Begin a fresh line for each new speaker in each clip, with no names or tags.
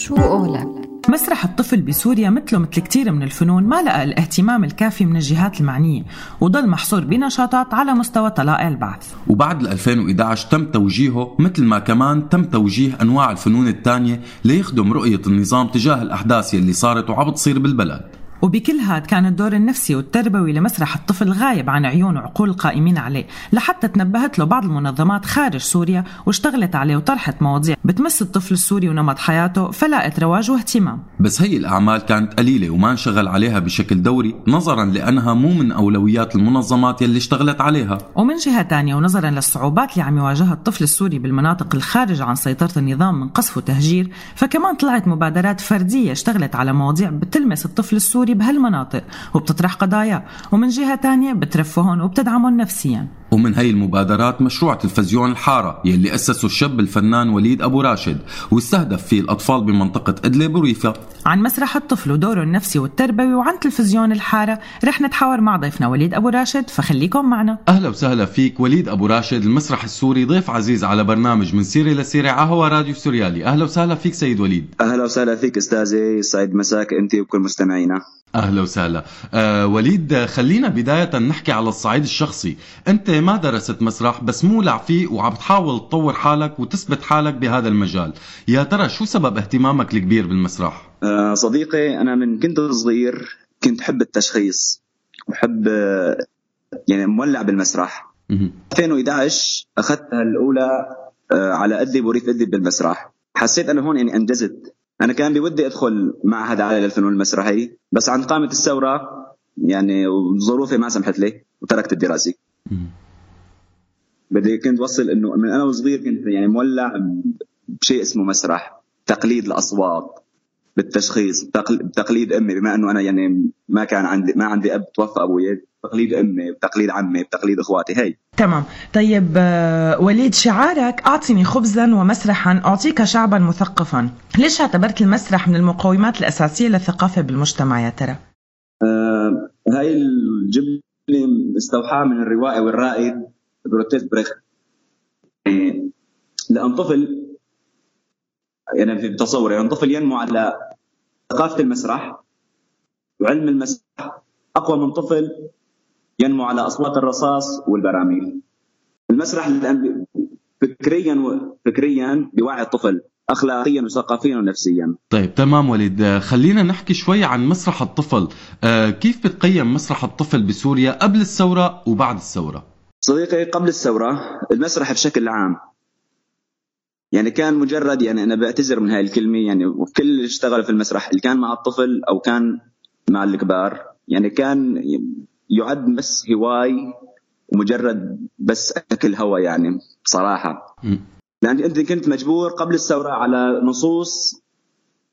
شو قولك؟
مسرح الطفل بسوريا مثله مثل كتير من الفنون ما لقى الاهتمام الكافي من الجهات المعنية وضل محصور بنشاطات على مستوى طلائع البعث
وبعد 2011 تم توجيهه مثل ما كمان تم توجيه أنواع الفنون الثانية ليخدم رؤية النظام تجاه الأحداث يلي صارت وعم تصير بالبلد
وبكل هاد كان الدور النفسي والتربوي لمسرح الطفل غايب عن عيون وعقول القائمين عليه لحتى تنبهت له بعض المنظمات خارج سوريا واشتغلت عليه وطرحت مواضيع بتمس الطفل السوري ونمط حياته فلاقت رواج واهتمام.
بس هي الأعمال كانت قليلة وما انشغل عليها بشكل دوري نظرا لأنها مو من أولويات المنظمات يلي اشتغلت عليها.
ومن جهة تانية ونظرا للصعوبات اللي عم يواجهها الطفل السوري بالمناطق الخارجة عن سيطرة النظام من قصف وتهجير فكمان طلعت مبادرات فردية اشتغلت على مواضيع بتلمس الطفل السوري بهالمناطق وبتطرح قضايا ومن جهة تانية بترفههم وبتدعمهم نفسيا.
ومن هي المبادرات مشروع تلفزيون الحارة يلي أسسه الشاب الفنان وليد أبو راشد واستهدف فيه الأطفال بمنطقة إدلب وريفة
عن مسرح الطفل ودوره النفسي والتربوي وعن تلفزيون الحارة رح نتحاور مع ضيفنا وليد أبو راشد فخليكم معنا.
أهلا وسهلا فيك وليد أبو راشد المسرح السوري ضيف عزيز على برنامج من سيرة لسيرة عهوى راديو سوريالي. أهلا وسهلا فيك سيد وليد.
أهلا وسهلا فيك أستاذي سعيد مساك أنت وكل مستمعينا.
أهلا وسهلا. آه وليد خلينا بداية نحكي على الصعيد الشخصي. أنت ما درست مسرح بس مولع فيه وعم تحاول تطور حالك وتثبت حالك بهذا المجال. يا ترى شو سبب اهتمامك الكبير بالمسرح؟
آه، صديقي أنا من كنت صغير كنت حب التشخيص وحب آه، يعني مولع بالمسرح.
مهم.
2011 أخذتها الأولى آه، على أدلب وريف أدلب بالمسرح. حسيت أنا هون يعني أنجزت. أنا كان بودي أدخل معهد عالي للفنون المسرحيه بس عند قامة الثورة يعني ظروفي ما سمحت لي وتركت
الدراسة.
بدي كنت وصل إنه من أنا وصغير كنت يعني مولع بشيء اسمه مسرح تقليد الأصوات بالتشخيص بتقل- بتقليد أمي بما إنه أنا يعني ما كان عندي ما عندي أب توفى أبوي بتقليد أمي بتقليد عمي بتقليد إخواتي هي.
تمام. طيب آه، وليد شعارك أعطني خبزا ومسرحا أعطيك شعبا مثقفا. ليش اعتبرت المسرح من المقومات الأساسية للثقافة بالمجتمع يا ترى؟
آه هاي الجملة استوحاها من الروائي والرائد برتولت بريخت يعني لأن طفل يعني في تصوري يعني طفل ينمو على ثقافة المسرح وعلم المسرح أقوى من طفل ينمو على أصوات الرصاص والبراميل. المسرح لأن فكريا فكريا بيوعي الطفل اخلاقيا وثقافيا ونفسيا.
طيب تمام وليد. آه، خلينا نحكي شوي عن مسرح الطفل. آه كيف بتقيم مسرح الطفل بسوريا قبل الثورة وبعد الثورة؟
صديقي قبل الثورة المسرح بشكل عام يعني كان مجرد يعني أنا بعتذر من هاي الكلمة يعني وكل اللي اشتغل في المسرح اللي كان مع الطفل أو كان مع الكبار يعني كان يعد بس هواي ومجرد بس أكل هوا يعني صراحة
مم.
لأن أنت كنت مجبور قبل الثورة على نصوص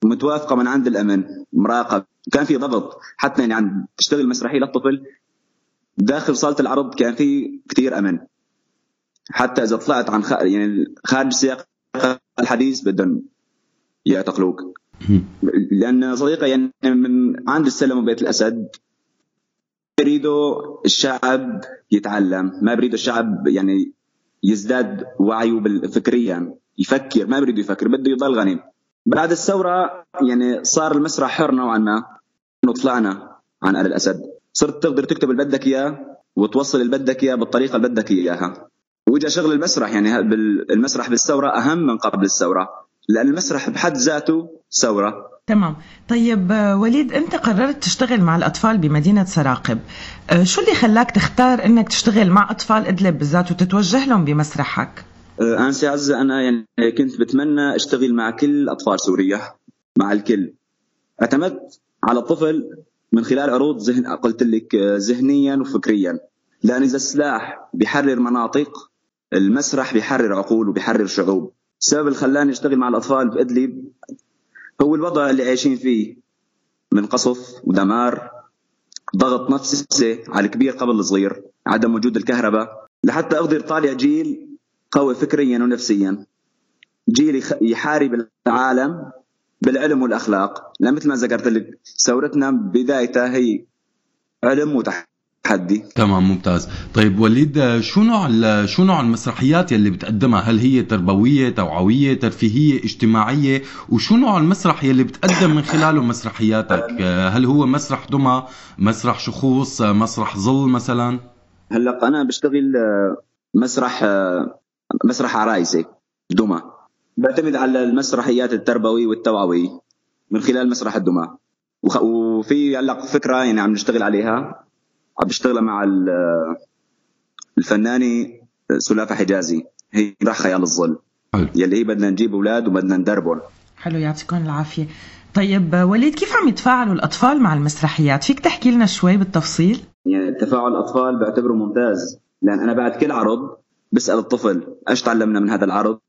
متوافقة من عند الأمن مراقب كان في ضغط حتى يعني عن تشتغل مسرحية للطفل داخل صالة العرض كان في كثير أمن. حتى إذا طلعت عن خ... يعني خارج سياق الحديث بدهم يعتقلوك. لأن صديقي يعني من عند السلم وبيت الأسد يريدوا الشعب يتعلم. ما بريدوا الشعب يعني يزداد وعيه فكريا يفكر. ما بريده يفكر بده يضل غني بعد الثورة يعني صار المسرح حر نوعا ما. إنه طلعنا عن آل الأسد. صرت تقدر تكتب اللي بدك إياه وتوصل اللي بدك إياه بالطريقة اللي بدك إياها. وجا شغل المسرح يعني المسرح بالثورة أهم من قبل الثورة لأن المسرح بحد ذاته ثورة.
تمام. طيب آه، وليد أنت قررت تشتغل مع الأطفال بمدينة سراقب. آه، شو اللي خلاك تختار أنك تشتغل مع أطفال إدلب بالذات وتتوجه لهم بمسرحك؟
آه، أنسي عزة أنا يعني كنت بتمنى أشتغل مع كل أطفال سوريا مع الكل. اعتمدت على الطفل من خلال عروض ذهن قلت لك ذهنيا وفكريا. لأن إذا السلاح بيحرر مناطق المسرح بيحرر عقول وبيحرر شعوب. السبب اللي خلاني أشتغل مع الأطفال بإدلب هو الوضع اللي عايشين فيه. من قصف ودمار ضغط نفسي على الكبير قبل الصغير عدم وجود الكهرباء لحتى أقدر طالع جيل قوي فكريا ونفسيا. جيل يحارب العالم بالعلم والأخلاق. لأن مثل ما ذكرت لك ثورتنا بدايتها هي علم تحدي
تمام ممتاز. طيب وليد شو نوع شو نوع المسرحيات يلي بتقدمها؟ هل هي تربوية توعوية ترفيهية اجتماعية؟ وشو نوع المسرح يلي بتقدم من خلاله مسرحياتك؟ هل هو مسرح دمى مسرح شخوص مسرح ظل مثلا؟
هلأ أنا بشتغل مسرح مسرح عرايسه دمى. بعتمد على المسرحيات التربوي والتوعوي من خلال مسرح الدمى. وفي هلأ فكرة يعني عم نشتغل عليها. عم بشتغلها مع الفنانة سلافة حجازي. هي راح خيال الظل. حلو. يلي هي بدنا نجيب أولاد وبدنا ندربهم.
حلو يعطيكم العافية. طيب وليد كيف عم يتفاعلوا الأطفال مع المسرحيات؟ فيك تحكي لنا شوي بالتفصيل؟
يعني تفاعل الأطفال بعتبره ممتاز. لأن أنا بعد كل عرض بسأل الطفل إيش تعلمنا من هذا العرض؟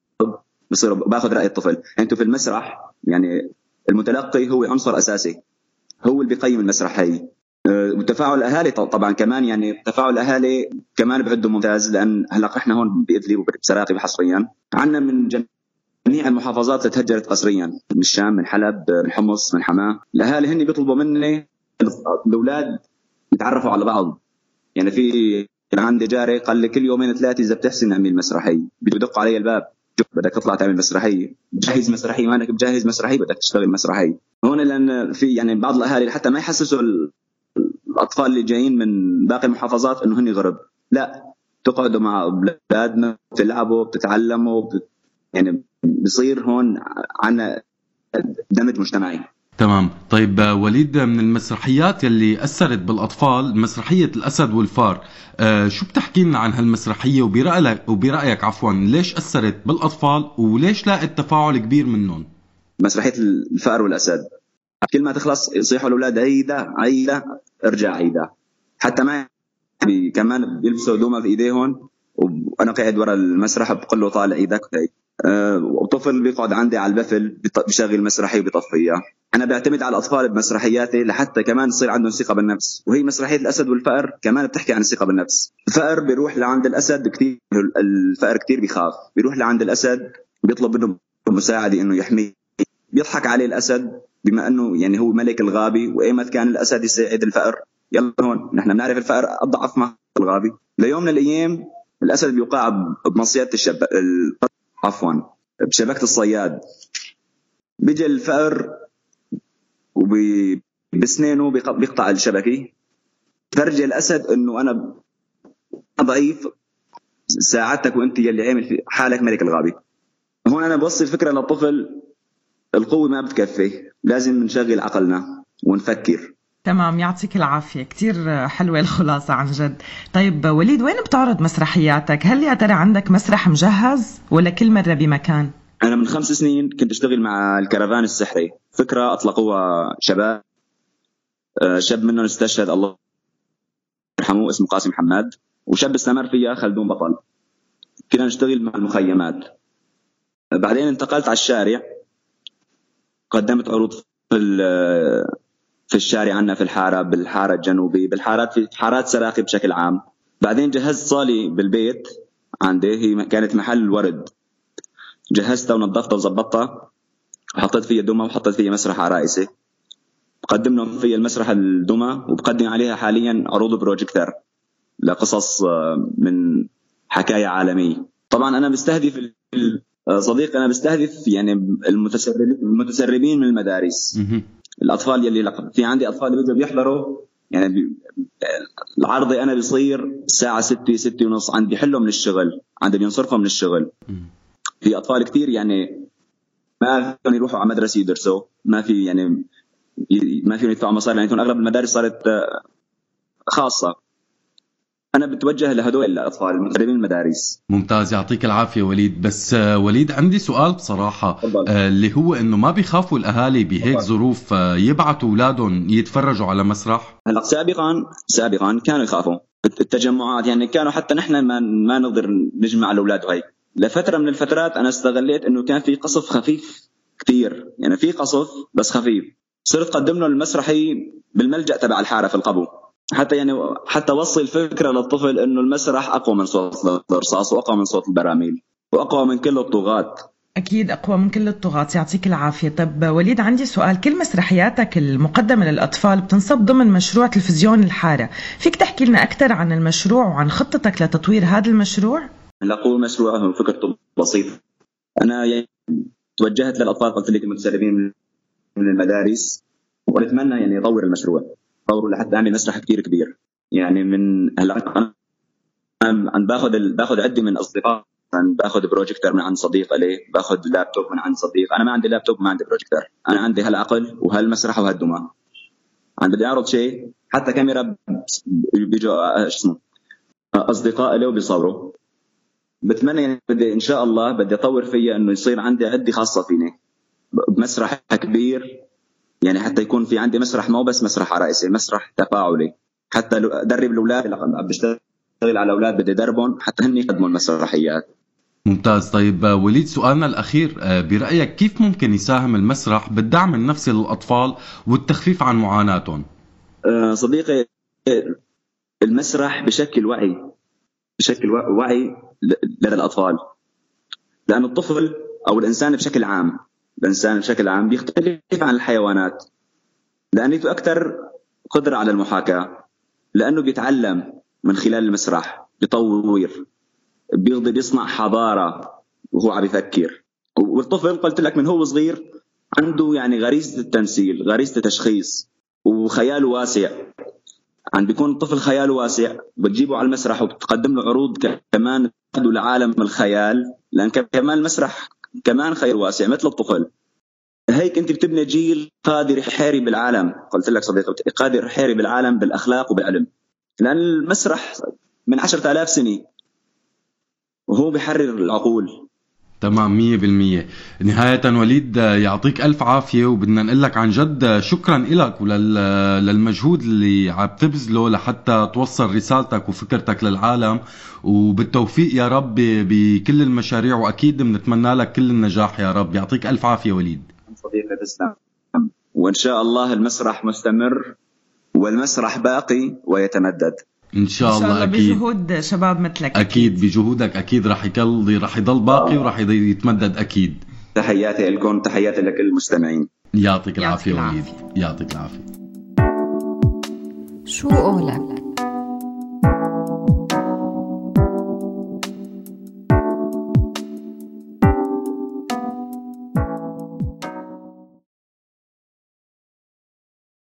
بصير باخذ رأي الطفل. أنتم في المسرح يعني المتلقي هو عنصر أساسي. هو اللي بيقيم المسرح هي أه، وتفاعل الأهالي طبعا كمان يعني تفاعل الأهالي كمان بعده ممتاز لأن هلأ إحنا هون بادلب وبسراقي حصريا. عندنا من جميع المحافظات اللي تهجرت قسريا من الشام من حلب من حمص من حماة. الأهالي هن بيطلبوا مني الأولاد يتعرفوا على بعض. يعني في عندي جاري قال لي كل يومين ثلاثة إذا بتحسن نعمل مسرحيه بدق علي الباب. شوف بدك تطلع تعمل مسرحيه جهز مسرحيه ما انك بجهز مسرحيه بدك تشتغل مسرحيه هون لأن في يعني بعض الأهالي حتى ما يحسسوا الأطفال اللي جايين من باقي المحافظات إنه هن غرب. لا تقعدوا مع أولادنا بتلعبوا بتتعلموا بت... يعني بصير هون عنا دمج مجتمعي.
تمام. طيب وليد من المسرحيات يلي أثرت بالأطفال مسرحية الأسد والفار آه شو بتحكي لنا عن هالمسرحية وبرأيك, وبرأيك عفوا ليش أثرت بالأطفال وليش لاقت تفاعل كبير منهم؟
مسرحية الفار والأسد. كل ما تخلص يصيحوا الأولاد عيدة عيدة ارجع عيدة. حتى ما كمان بيلبسوا دومة في إيديهم وأنا قاعد ورا المسرح بقول له طالع إيدك آه، وطفل بيقعد عندي على البفل بشغل مسرحية وبيطفيها. أنا بعتمد على الأطفال بمسرحياتي لحتى كمان يصير عندهم ثقة بالنفس. وهي مسرحية الأسد والفأر كمان بتحكي عن الثقه بالنفس. الفأر بيروح لعند الأسد كثير الفأر كثير بيخاف. بيروح لعند الأسد بيطلب منه مساعدة إنه يحميه. بيضحك عليه الأسد بما أنه يعني هو ملك الغابي وأيمت كان الأسد يساعد الفأر. يلا هون نحن بنعرف الفأر أضعف ما الغابي. ليوم من الأيام الأسد بيوقع بمصيدة الشب عفوا بشبكة الصياد. بيجي الفأر وبسنينه بيقطع الشبكة. فرجي الأسد إنه أنا ضعيف ساعدتك وأنت يلي عامل حالك ملك الغابه هون أنا بوصل فكره للطفل القوة ما بتكفي. لازم نشغل عقلنا ونفكر.
تمام يعطيك العافية. كتير حلوة الخلاصة عن جد. طيب وليد وين بتعرض مسرحياتك؟ هل يا ترى عندك مسرح مجهز ولا كل مرة بمكان؟
أنا من خمس سنين كنت أشتغل مع الكرفان السحري. فكرة أطلقوها شباب. آه، شاب منهم استشهد الله يرحمه اسمه قاسم حماد. وشاب استمر فيها خلدون بطل. كنا نشتغل مع المخيمات. بعدين انتقلت على الشارع. قدمت عروض في في الشارع عندنا في الحارة بالحارة الجنوبيه بالحارات في حارات سراقي بشكل عام. بعدين جهزت صالي بالبيت عندي هي كانت محل ورد. جهزتها ونظفتها وظبطتها وحطيت فيها دمى وحطيت فيها مسرح عرائسي بقدم لهم فيها المسرح الدمى وبقدم عليها حاليا عروض بروجيكتر لقصص آه، من حكاية عالمية. طبعا أنا بستهدف آه، صديق أنا بستهدف يعني المتسربين من المدارس. الأطفال يلي في عندي أطفال بيجوا بيحضروا يعني بي... العرضي أنا بيصير الساعة 6 6 ونص عندي بيحلوا من الشغل عندي بينصرفوا من الشغل في أطفال كثير يعني ما فيهم يروحوا على مدرسة يدرسوا ما في يعني ما فيهم يدفعوا مصاري يعني أغلب المدارس صارت آه، خاصة. أنا بتوجه لهدول الأطفال المغتربين المدارس.
ممتاز يعطيك العافية وليد. بس آه، وليد عندي سؤال بصراحة آه اللي هو إنه ما بيخافوا الأهالي بهيك ظروف آه يبعثوا أولادهم يتفرجوا على مسرح؟
هلا سابقا سابقا كانوا يخافوا. التجمعات يعني كانوا حتى نحن ما ما نقدر نجمع الأولاد وهي لفترة من الفترات أنا استغليت إنه كان في قصف خفيف كثير يعني في قصف بس خفيف. صرت اقدم له المسرحي بالملجأ تبع الحارة في القبو. حتى يعني حتى وصل الفكرة للطفل إنه المسرح أقوى من صوت الرصاص وأقوى من صوت البراميل وأقوى من كل الطغاة.
أكيد أقوى من كل الطغاة. يعطيك العافية. طب وليد عندي سؤال. كل مسرحياتك المقدمة للأطفال بتنصب ضمن مشروع تلفزيون الحارة. فيك تحكي لنا أكثر عن المشروع وعن خطتك لتطوير هذا المشروع؟
هلا أقول مشروع فكرته بسيطة. أنا يعني توجهت للأطفال قلت لك المتسربين من المدارس ونتمنى يعني أطور المشروع. أطوره لحتى أعمل مسرح كثير كبير. يعني من هلا أنا باخذ باخذ عدة من أصدقائي مثلا باخذ بروجيكتور من عند صديق لي باخذ لابتوب من عند صديق. أنا ما عندي لابتوب ما عندي بروجيكتور أنا عندي هالعقل وهالمسرح وهالدماغ أنا بدي أعرض شيء حتى كاميرا بيجوا شو اسمه أصدقاء لي وبيصوروا. بتمنى يعني بدي إن شاء الله بدي أطور فيها إنه يصير عندي عدة خاصة فيني. بمسرح كبير يعني حتى يكون في عندي مسرح مو بس مسرح عرائسي مسرح تفاعلي. حتى أدرب الأولاد بشتغل على الاولاد بدي أدربهم حتى هن يقدموا المسرحيات
ممتاز. طيب وليد سؤالنا الأخير آه، برأيك كيف ممكن يساهم المسرح بالدعم النفسي للأطفال والتخفيف عن معاناتهم؟
آه، صديقي المسرح بشكل وعي بشكل وعي لدى الأطفال. لأن الطفل أو الإنسان بشكل عام الإنسان بشكل عام بيختلف عن الحيوانات لأنه أكثر قدرة على المحاكاة لأنه بيتعلم من خلال المسرح بيطور بيقدر يصنع حضارة وهو عم يفكر. والطفل قلت لك من هو صغير عنده يعني غريزة التمثيل غريزة التشخيص وخياله واسع. عم بيكون الطفل خياله واسع بتجيبه على المسرح وبتقدم له عروض كمان لعالم الخيال لأن كمان المسرح كمان خير واسع مثل الطفل. هيك أنت بتبني جيل قادر يحارب بالعالم قلت لك صديقي قادر يحارب بالعالم بالأخلاق وبالعلم. لأن المسرح من عشرة آلاف سنة وهو بيحرر العقول.
تمام مية بالمية. نهاية وليد يعطيك ألف عافية وبدنا نقول لك عن جد شكرا لك وللمجهود اللي عم تبذله لحتى توصل رسالتك وفكرتك للعالم. وبالتوفيق يا رب بكل المشاريع وأكيد بنتمنى لك كل النجاح يا رب. يعطيك ألف عافية وليد.
صديقي تسلم. وإن شاء الله المسرح مستمر والمسرح باقي ويتمدد.
إن شاء الله, إن شاء الله
أكيد. بجهود شباب مثلك.
أكيد بجهودك أكيد راح يضل راح يضل باقي وراح يتمدد أكيد.
تحياتي لكم تحياتي لكل المستمعين.
يعطيك العافية وليد. يعطيك العافية.
شو قولك